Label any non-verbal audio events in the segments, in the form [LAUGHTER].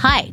Hi,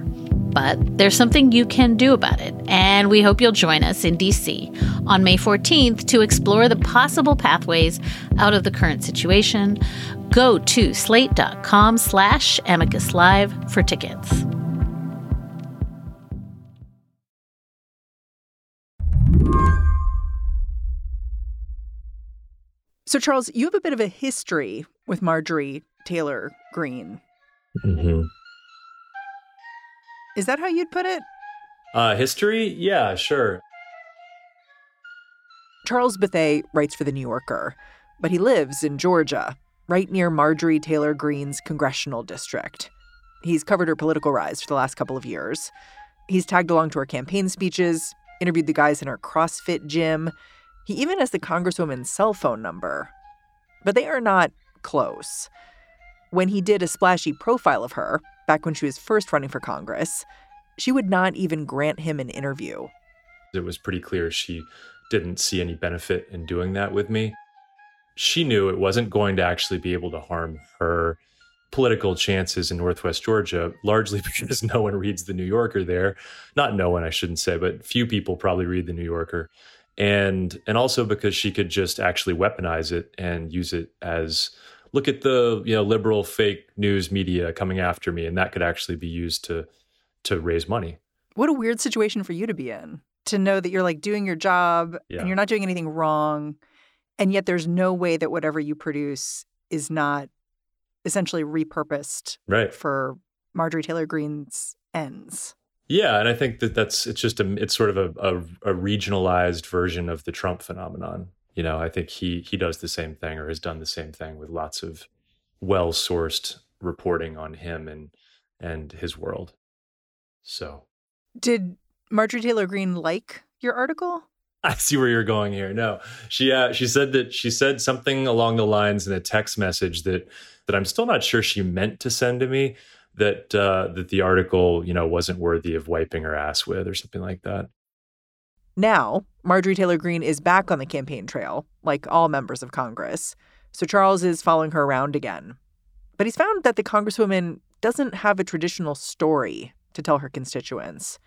But there's something you can do about it, and we hope you'll join us in DC on May 14th to explore the possible pathways out of the current situation. Go to slate.com slash amicus live for tickets. So, Charles, you have a bit of a history with Marjorie Taylor Greene. Mm-hmm. Is that how you'd put it? Uh, history? Yeah, sure. Charles Bethea writes for The New Yorker, but he lives in Georgia, right near Marjorie Taylor Greene's congressional district. He's covered her political rise for the last couple of years. He's tagged along to her campaign speeches, interviewed the guys in her CrossFit gym, he even has the Congresswoman's cell phone number. But they are not close. When he did a splashy profile of her, back when she was first running for Congress, she would not even grant him an interview. It was pretty clear she didn't see any benefit in doing that with me. She knew it wasn't going to actually be able to harm her political chances in Northwest Georgia, largely [LAUGHS] because no one reads The New Yorker there. Not no one, I shouldn't say, but few people probably read The New Yorker and and also because she could just actually weaponize it and use it as look at the you know liberal fake news media coming after me and that could actually be used to to raise money what a weird situation for you to be in to know that you're like doing your job yeah. and you're not doing anything wrong and yet there's no way that whatever you produce is not essentially repurposed right. for Marjorie Taylor Greene's ends yeah, and I think that that's it's just a it's sort of a, a, a regionalized version of the Trump phenomenon. You know, I think he he does the same thing or has done the same thing with lots of well sourced reporting on him and and his world. So, did Marjorie Taylor Greene like your article? [LAUGHS] I see where you're going here. No, she uh, she said that she said something along the lines in a text message that that I'm still not sure she meant to send to me, that uh, that the article, you know, wasn't worthy of wiping her ass with or something like that. Now, Marjorie Taylor Greene is back on the campaign trail, like all members of Congress. So Charles is following her around again. But he's found that the Congresswoman doesn't have a traditional story to tell her constituents.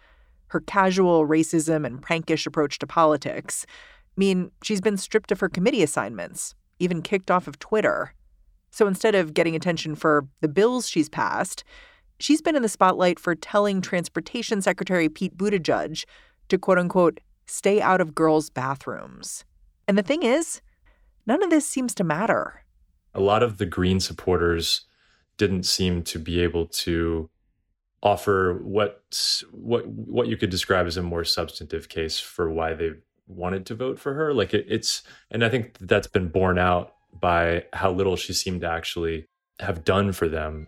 Her casual racism and prankish approach to politics mean she's been stripped of her committee assignments, even kicked off of Twitter. So instead of getting attention for the bills she's passed, she's been in the spotlight for telling Transportation Secretary Pete Buttigieg to quote unquote stay out of girls' bathrooms. And the thing is, none of this seems to matter. A lot of the Greene supporters didn't seem to be able to offer what what what you could describe as a more substantive case for why they wanted to vote for her. Like it, it's, and I think that's been borne out by how little she seemed to actually have done for them.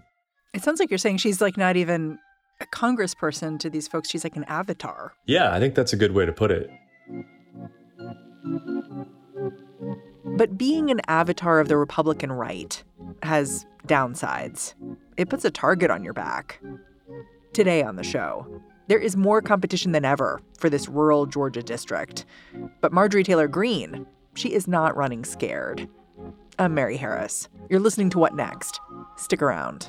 It sounds like you're saying she's like not even a congressperson to these folks. She's like an avatar. Yeah, I think that's a good way to put it. But being an avatar of the Republican right has downsides. It puts a target on your back. Today on the show, there is more competition than ever for this rural Georgia district. But Marjorie Taylor Greene, she is not running scared. I'm Mary Harris. You're listening to What Next? Stick around.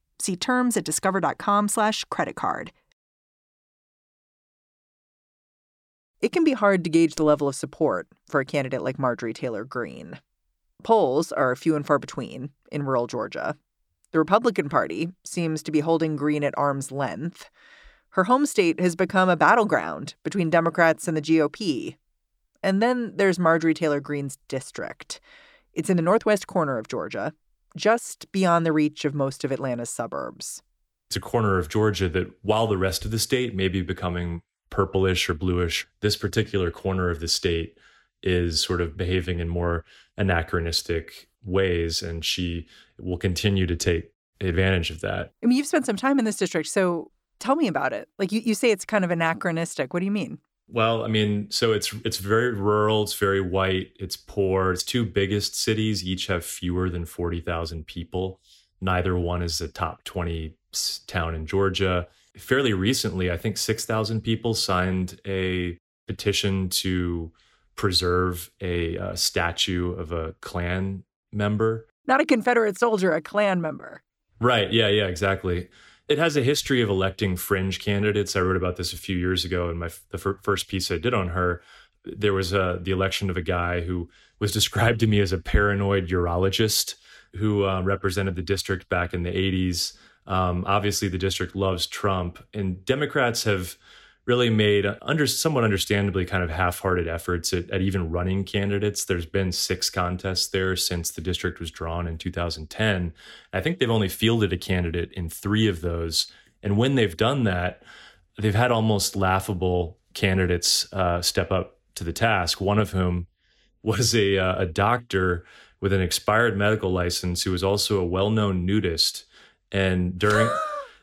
See terms at discover.com/slash credit card. It can be hard to gauge the level of support for a candidate like Marjorie Taylor Greene. Polls are few and far between in rural Georgia, the Republican Party seems to be holding Greene at arm's length. Her home state has become a battleground between Democrats and the GOP. And then there's Marjorie Taylor Greene's district. It's in the northwest corner of Georgia, just beyond the reach of most of Atlanta's suburbs. It's a corner of Georgia that, while the rest of the state may be becoming purplish or bluish, this particular corner of the state is sort of behaving in more anachronistic ways. And she will continue to take advantage of that. I mean, you've spent some time in this district, so tell me about it. Like you, you say it's kind of anachronistic. What do you mean? Well, I mean, so it's it's very rural, it's very white, it's poor. Its two biggest cities each have fewer than 40,000 people. Neither one is a top 20 town in Georgia. Fairly recently, I think 6,000 people signed a petition to preserve a, a statue of a Klan member not a Confederate soldier, a Klan member. Right. Yeah. Yeah. Exactly. It has a history of electing fringe candidates. I wrote about this a few years ago in my the first piece I did on her. There was a, the election of a guy who was [LAUGHS] described to me as a paranoid urologist who uh, represented the district back in the 80s. Um, obviously, the district loves Trump, and Democrats have really made under somewhat understandably kind of half-hearted efforts at, at, even running candidates. There's been six contests there since the district was drawn in 2010. I think they've only fielded a candidate in three of those, and when they've done that, they've had almost laughable candidates uh, step up to the task. One of whom was a uh, a doctor with an expired medical license who was also a well-known nudist, and during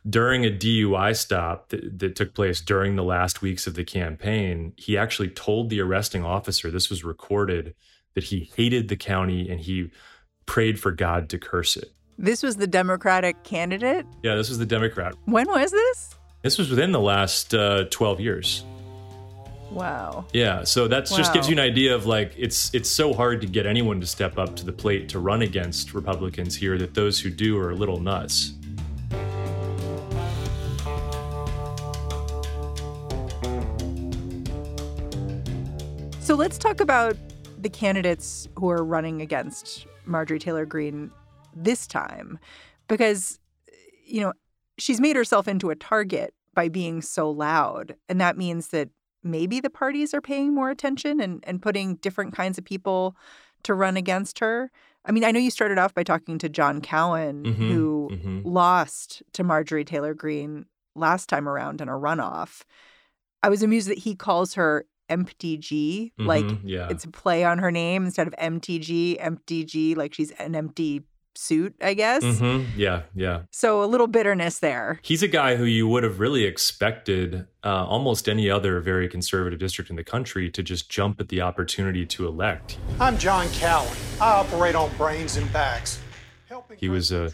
during a DUI stop that, that, took place during the last weeks of the campaign, he actually told the arresting officer, this was recorded, that he hated the county and he prayed for God to curse it. This was the Democratic candidate? Yeah, this was the Democrat. When was this? This was within the last uh, 12 years. Wow. Yeah, so that wow. just gives you an idea of like it's it's so hard to get anyone to step up to the plate to run against Republicans here that those who do are a little nuts. So let's talk about the candidates who are running against Marjorie Taylor Greene this time, because, you know, she's made herself into a target by being so loud. And that means that maybe the parties are paying more attention and, and putting different kinds of people to run against her. I mean, I know you started off by talking to John Cowan, mm-hmm, who mm-hmm. lost to Marjorie Taylor Greene last time around in a runoff. I was amused that he calls her MTG. Mm-hmm, like yeah. it's a play on her name instead of MTG, MTG, like she's an empty suit, I guess. Mm-hmm. Yeah, yeah. So a little bitterness there. He's a guy who you would have really expected uh, almost any other very conservative district in the country to just jump at the opportunity to elect. I'm John Cowan. I operate on brains and backs. He was a,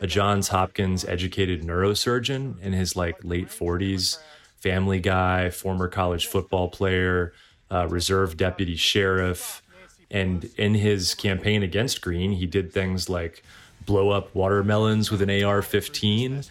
a Johns Hopkins educated neurosurgeon in his like late 40s family guy, former college football player, uh, reserve deputy sheriff. And in his campaign against Greene, he did things like blow up watermelons with an AR 15.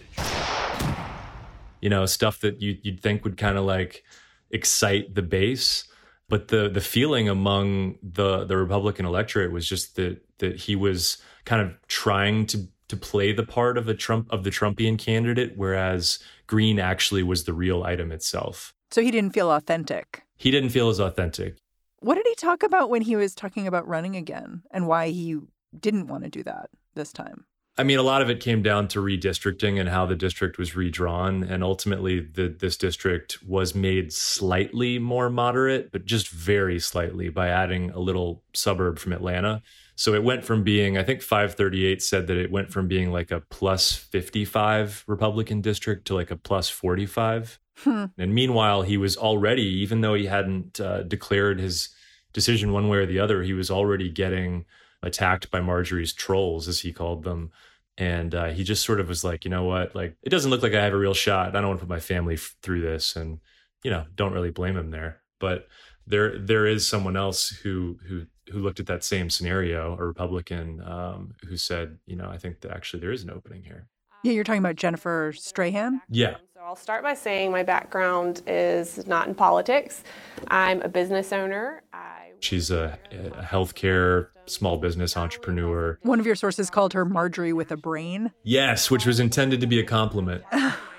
You know, stuff that you, you, would think would kind of like excite the base. But the the feeling among the the Republican electorate was just that that he was kind of trying to to play the part of a Trump of the Trumpian candidate, whereas Greene actually was the real item itself. So he didn't feel authentic. He didn't feel as authentic. What did he talk about when he was talking about running again and why he didn't want to do that this time? I mean, a lot of it came down to redistricting and how the district was redrawn. And ultimately, the, this district was made slightly more moderate, but just very slightly by adding a little suburb from Atlanta. So it went from being, I think 538 said that it went from being like a plus 55 Republican district to like a plus 45. Hmm. And meanwhile, he was already, even though he hadn't uh, declared his decision one way or the other, he was already getting attacked by Marjorie's trolls, as he called them, And uh, he just sort of was like, you know what? Like, it doesn't look like I have a real shot. I don't want to put my family f- through this. And, you know, don't really blame him there. But there, there is someone else who, who, who looked at that same scenario, a Republican, um, who said, you know, I think that actually there is an opening here. Yeah, you're talking about Jennifer Strahan? Yeah. So I'll start by saying my background is not in politics. I'm a business owner. I She's a, a healthcare small business entrepreneur. One of your sources called her Marjorie with a brain. Yes, which was intended to be a compliment. [LAUGHS]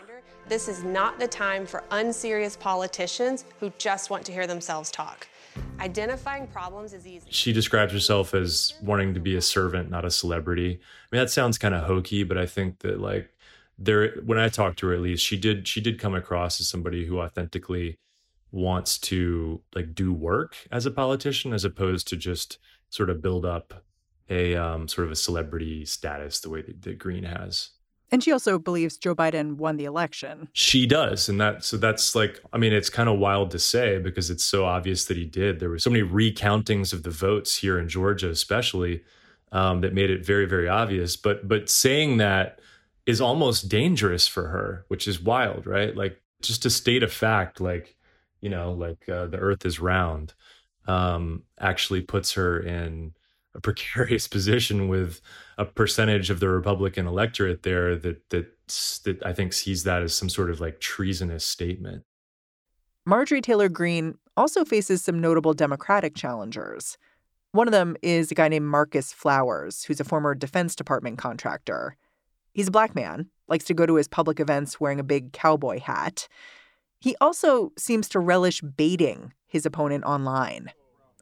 This is not the time for unserious politicians who just want to hear themselves talk. Identifying problems is easy. She describes herself as wanting to be a servant, not a celebrity. I mean, that sounds kind of hokey, but I think that like there, when I talked to her, at least she did, she did come across as somebody who authentically wants to like do work as a politician, as opposed to just sort of build up a um, sort of a celebrity status the way that, that Greene has. And she also believes Joe Biden won the election. She does. And that, so that's like, I mean, it's kind of wild to say because it's so obvious that he did. There were so many recountings of the votes here in Georgia, especially, um, that made it very, very obvious. But, but saying that is almost dangerous for her, which is wild, right? Like, just to state a fact, like, you know, like uh, the earth is round, um, actually puts her in a precarious [LAUGHS] position with a percentage of the Republican electorate there that that that I think sees that as some sort of like treasonous statement. Marjorie Taylor Greene also faces some notable Democratic challengers. One of them is a guy named Marcus Flowers, who's a former Defense Department contractor. He's a black man, likes to go to his public events wearing a big cowboy hat. He also seems to relish baiting his opponent online.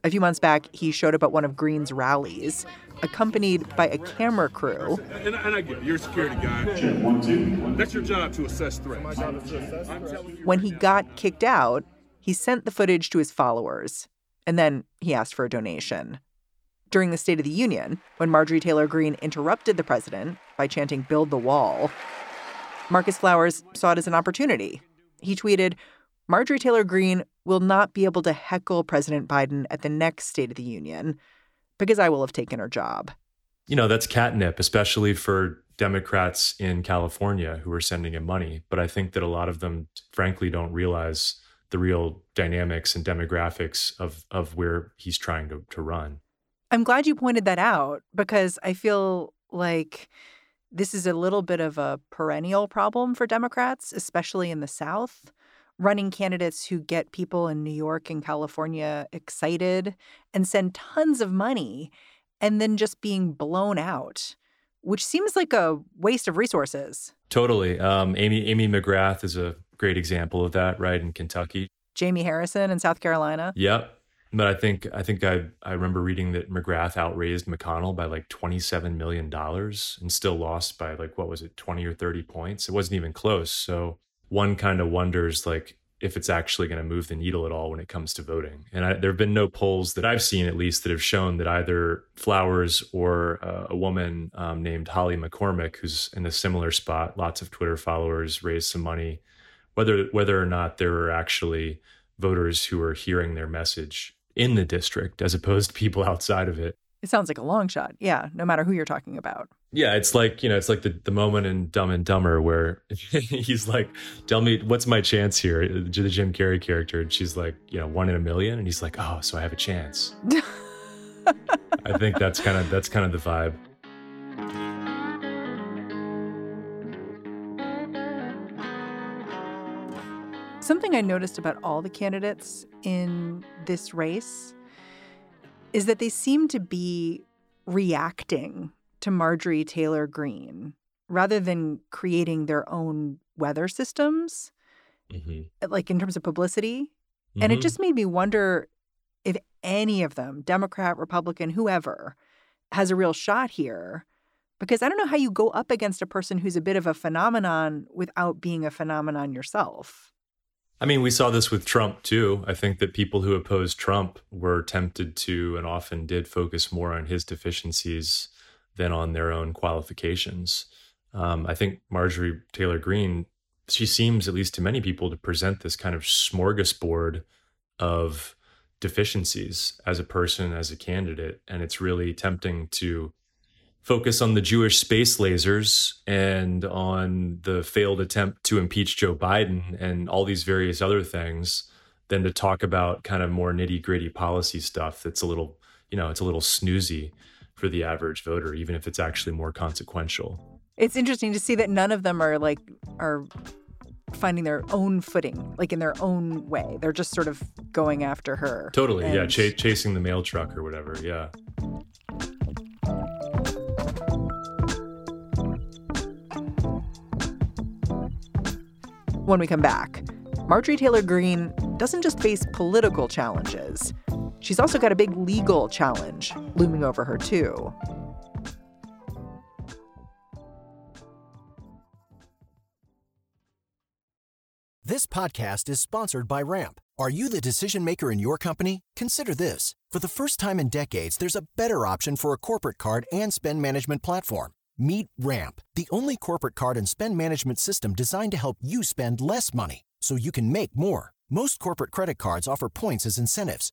A few months back, he showed up at one of Greene's rallies, accompanied by a camera crew. And, and I get it. You're a security guy. One, two. That's your job to assess threats. When he got kicked out, he sent the footage to his followers, and then he asked for a donation. During the State of the Union, when Marjorie Taylor Greene interrupted the president by chanting, Build the wall, Marcus Flowers saw it as an opportunity. He tweeted, Marjorie Taylor Greene will not be able to heckle President Biden at the next State of the Union because I will have taken her job. You know, that's catnip, especially for Democrats in California who are sending him money. But I think that a lot of them, frankly, don't realize the real dynamics and demographics of, of where he's trying to, to run. I'm glad you pointed that out because I feel like this is a little bit of a perennial problem for Democrats, especially in the South running candidates who get people in New York and California excited and send tons of money and then just being blown out, which seems like a waste of resources. Totally. Um, Amy Amy McGrath is a great example of that, right in Kentucky. Jamie Harrison in South Carolina. Yep. But I think I think I I remember reading that McGrath outraised McConnell by like twenty seven million dollars and still lost by like what was it twenty or thirty points. It wasn't even close. So one kind of wonders like if it's actually going to move the needle at all when it comes to voting. And there have been no polls that I've seen, at least, that have shown that either Flowers or uh, a woman um, named Holly McCormack, who's in a similar spot, lots of Twitter followers, raised some money, whether whether or not there are actually voters who are hearing their message in the district as opposed to people [LAUGHS] outside of it. It sounds like a long shot. Yeah, no matter who you're talking about. Yeah, it's like, you know, it's like the, the moment in Dumb and Dumber where [LAUGHS] he's like, tell me, what's my chance here? Uh, the Jim Carrey character. And she's like, you know, one in a million. And he's like, oh, so I have a chance. [LAUGHS] I think that's kind of, that's kind of the vibe. Something I noticed about all the candidates in this race is that they seem to be reacting to Marjorie Taylor Greene rather than creating their own weather systems, mm-hmm. like in terms of publicity. Mm-hmm. And it mm-hmm. just made me wonder if any of them, Democrat, Republican, whoever, has a real shot here. Because I don't know how you go up against a person who's a bit of a phenomenon without being a phenomenon yourself. I mean, we saw this with Trump too. I think that people who opposed Trump were tempted to and often did focus more on his deficiencies than on their own qualifications. Um, I think Marjorie Taylor Greene, she seems, at least to many people, to present this kind of smorgasbord of deficiencies as a person, as a candidate. And it's really tempting to focus on the Jewish space lasers and on the failed attempt to impeach Joe Biden and all these various other things than to talk about kind of more nitty gritty policy stuff that's a little, you know, it's a little snoozy for the average voter, even if it's actually more consequential. It's interesting to see that none of them are like, are finding their own footing, like in their own way. They're just sort of going after her. Totally. And- Yeah. Ch- chasing the mail truck or whatever. Yeah. When we come back, Marjorie Taylor Greene doesn't just face political challenges, she's also got a big legal challenge looming over her, too. This podcast is sponsored by Ramp. Are you the decision maker in your company? Consider this. For the first time in decades, there's a better option for a corporate card and spend management platform. Meet Ramp, the only corporate card and spend management system designed to help you spend less money so you can make more. Most corporate credit cards offer points as incentives,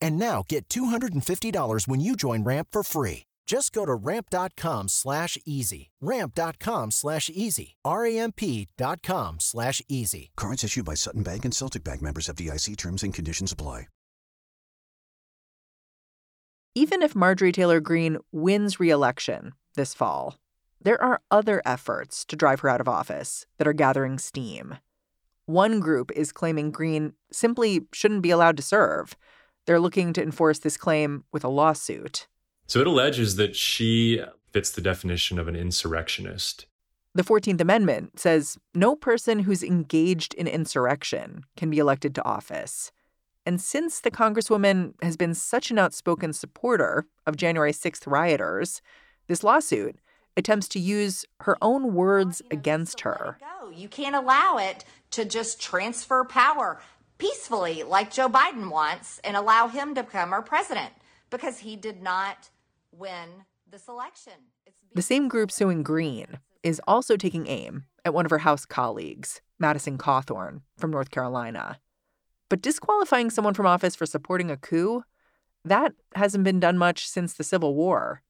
And now get $250 when you join Ramp for free. Just go to ramp.com slash easy. Ramp.com slash easy. R-A-M-P.com slash easy. Cards issued by Sutton Bank and Celtic Bank members FDIC terms and conditions apply. Even if Marjorie Taylor Greene wins re-election this fall, there are other efforts to drive her out of office that are gathering steam. One group is claiming Greene simply shouldn't be allowed to serve. They're looking to enforce this claim with a lawsuit. So it alleges that she fits the definition of an insurrectionist. The 14th Amendment says no person who's engaged in insurrection can be elected to office. And since the Congresswoman has been such an outspoken supporter of January 6th rioters, this lawsuit attempts to use her own words against her. Go. You can't allow it to just transfer power peacefully like Joe Biden wants and allow him to become our president because he did not win this election. It's The same group suing Greene is also taking aim at one of her House colleagues, Madison Cawthorn from North Carolina. But disqualifying someone from office for supporting a coup, that hasn't been done much since the Civil War.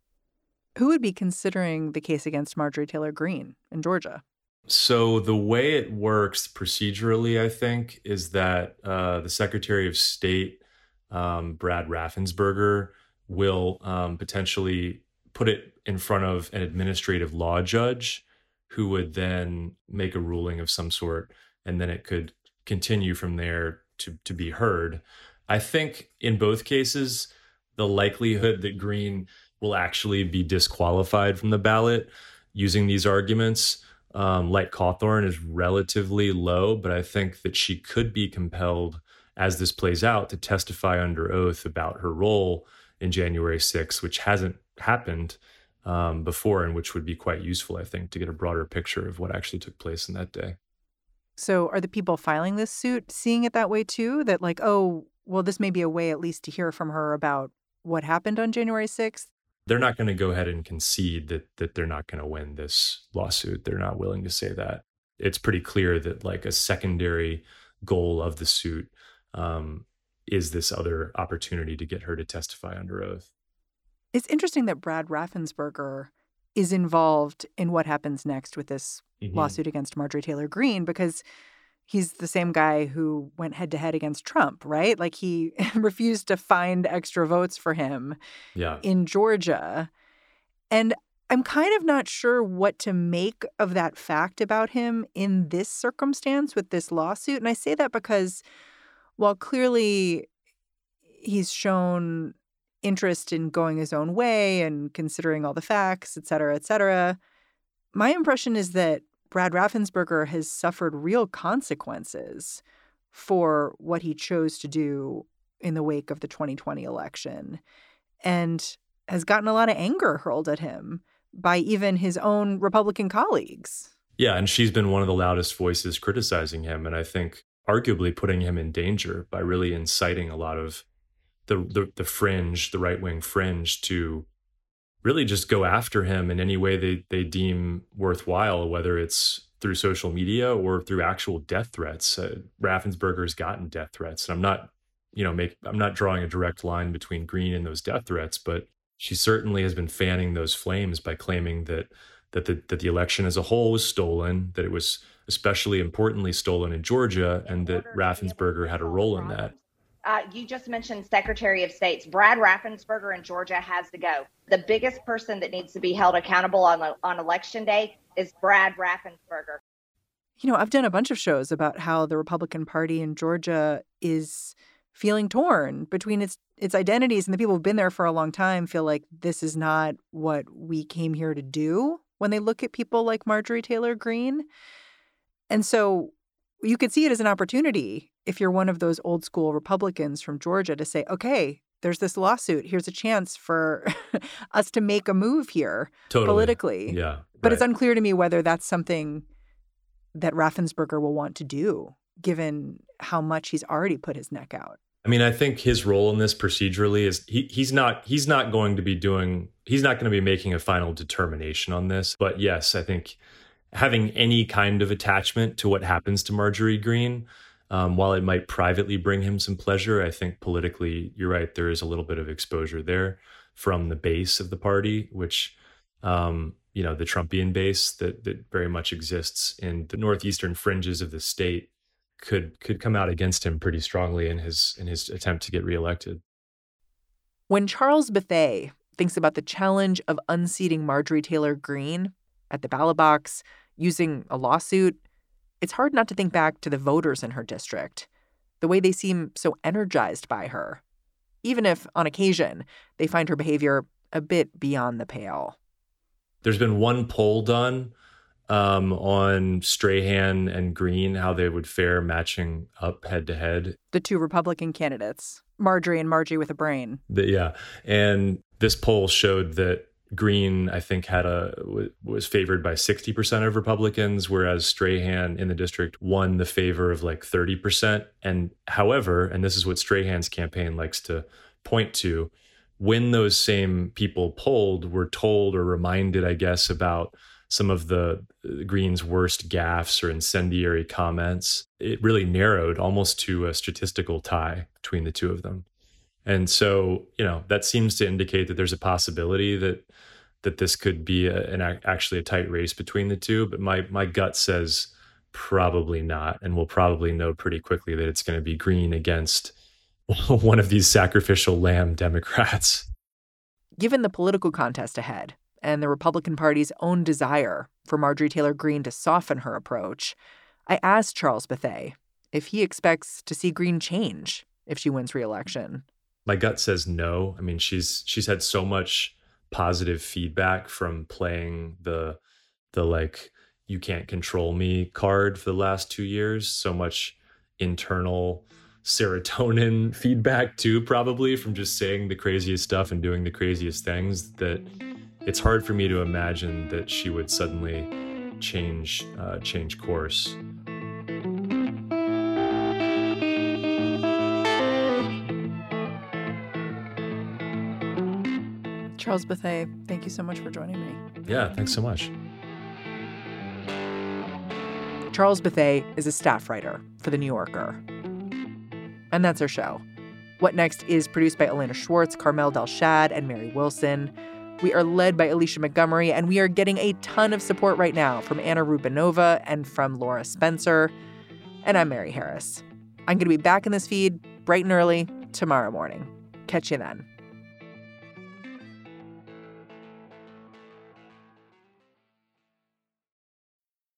Who would be considering the case against Marjorie Taylor Greene in Georgia? So the way it works procedurally, I think, is that uh, the Secretary of State, um, Brad Raffensperger, will um, potentially put it in front of an administrative law judge who would then make a ruling of some sort, and then it could continue from there to, to be heard. I think in both cases, the likelihood that Greene will actually be disqualified from the ballot using these arguments, um, like Cawthorn, is relatively low. But I think that she could be compelled, as this plays out, to testify under oath about her role in January 6th, which hasn't happened um, before, and which would be quite useful, I think, to get a broader picture of what actually took place in that day. So, are the people filing this suit seeing it that way too? That, like, oh, well, this may be a way at least to hear from her about what happened on January 6th? They're not going to go ahead and concede that that they're not going to win this lawsuit. They're not willing to say that. It's pretty clear that like a secondary goal of the suit um, is this other opportunity to get her to testify under oath. It's interesting that Brad Raffensperger is involved in what happens next with this Mhm. lawsuit against Marjorie Taylor Greene because he's the same guy who went head to head against Trump, right? Like he [LAUGHS] refused to find extra votes for him Yeah. in Georgia. And I'm kind of not sure what to make of that fact about him in this circumstance with this lawsuit. And I say that because while clearly he's shown interest in going his own way and considering all the facts, et cetera, et cetera, my impression is that Brad Raffensperger has suffered real consequences for what he chose to do in the wake of the 2020 election and has gotten a lot of anger hurled at him by even his own Republican colleagues. Yeah, and she's been one of the loudest voices criticizing him, and I think arguably putting him in danger by really inciting a lot of the the, the fringe, the right wing fringe, to really just go after him in any way they they deem worthwhile, whether it's through social media or through actual death threats. Uh, Raffensperger's gotten death threats, and I'm not, you know, make I'm not drawing a direct line between Greene and those death threats, but she certainly has been fanning those flames by claiming that that the that the election as a whole was stolen, that it was especially importantly stolen in Georgia, and that Raffensperger had a role in that. Uh, you just mentioned Secretary of State's Brad Raffensperger in Georgia has to go. The biggest person that needs to be held accountable on on election day is Brad Raffensperger. You know, I've done a bunch of shows about how the Republican Party in Georgia is feeling torn between its its identities and the people who've been there for a long time feel like this is not what we came here to do when they look at people like Marjorie Taylor Greene. And so you could see it as an opportunity if you're one of those old school Republicans from Georgia to say, okay, there's this lawsuit. Here's a chance for [LAUGHS] us to make a move here totally. politically. Yeah. But right. it's unclear to me whether that's something that Raffensperger will want to do, given how much he's already put his neck out. I mean, I think his role in this procedurally is he, he's not he's not going to be doing he's not going to be making a final determination on this. But yes, I think having any kind of attachment to what happens to Marjorie Greene, um, while it might privately bring him some pleasure, I think politically, you're right, there is a little bit of exposure there from the base of the party, which um, you know the Trumpian base that that very much exists in the northeastern fringes of the state could could come out against him pretty strongly in his in his attempt to get reelected. When Charles Bethea thinks about the challenge of unseating Marjorie Taylor Greene at the ballot box using a lawsuit, it's hard not to think back to the voters in her district, the way they seem so energized by her, even if on occasion they find her behavior a bit beyond the pale. There's been one poll done um, on Strahan and Greene, how they would fare matching up head to head. The two Republican candidates, Marjorie and Margie with a brain. The, yeah. And this poll showed that Greene, I think, had a was favored by 60% of Republicans, whereas Strahan in the district won the favor of like 30%. And however, and this is what Strahan's campaign likes to point to, when those same people polled were told or reminded, I guess, about some of the uh, Greene's worst gaffes or incendiary comments, it really narrowed almost to a statistical tie between the two of them. And so, you know, that seems to indicate that there's a possibility that that this could be a, an actually a tight race between the two. But my my gut says probably not, and we'll probably know pretty quickly that it's going to be Greene against [LAUGHS] one of these sacrificial lamb Democrats. Given the political contest ahead, and the Republican Party's own desire for Marjorie Taylor Greene to soften her approach, I asked Charles Bethea if he expects to see Greene change if she wins re-election. My gut says no. I mean, she's she's had so much positive feedback from playing the the like you can't control me card for the last 2 years, so much internal serotonin [LAUGHS] feedback too probably from just saying the craziest stuff and doing the craziest things that it's hard for me to imagine that she would suddenly change uh, change course. Charles Bethea, thank you so much for joining me. Yeah, thanks so much. Charles Bethea is a staff writer for The New Yorker. And that's our show. What Next is produced by Elena Schwartz, Carmel Delshad, and Mary Wilson. We are led by Alicia Montgomery, and we are getting a ton of support right now from Anna Rubinova and from Laura Spencer. And I'm Mary Harris. I'm going to be back in this feed bright and early tomorrow morning. Catch you then.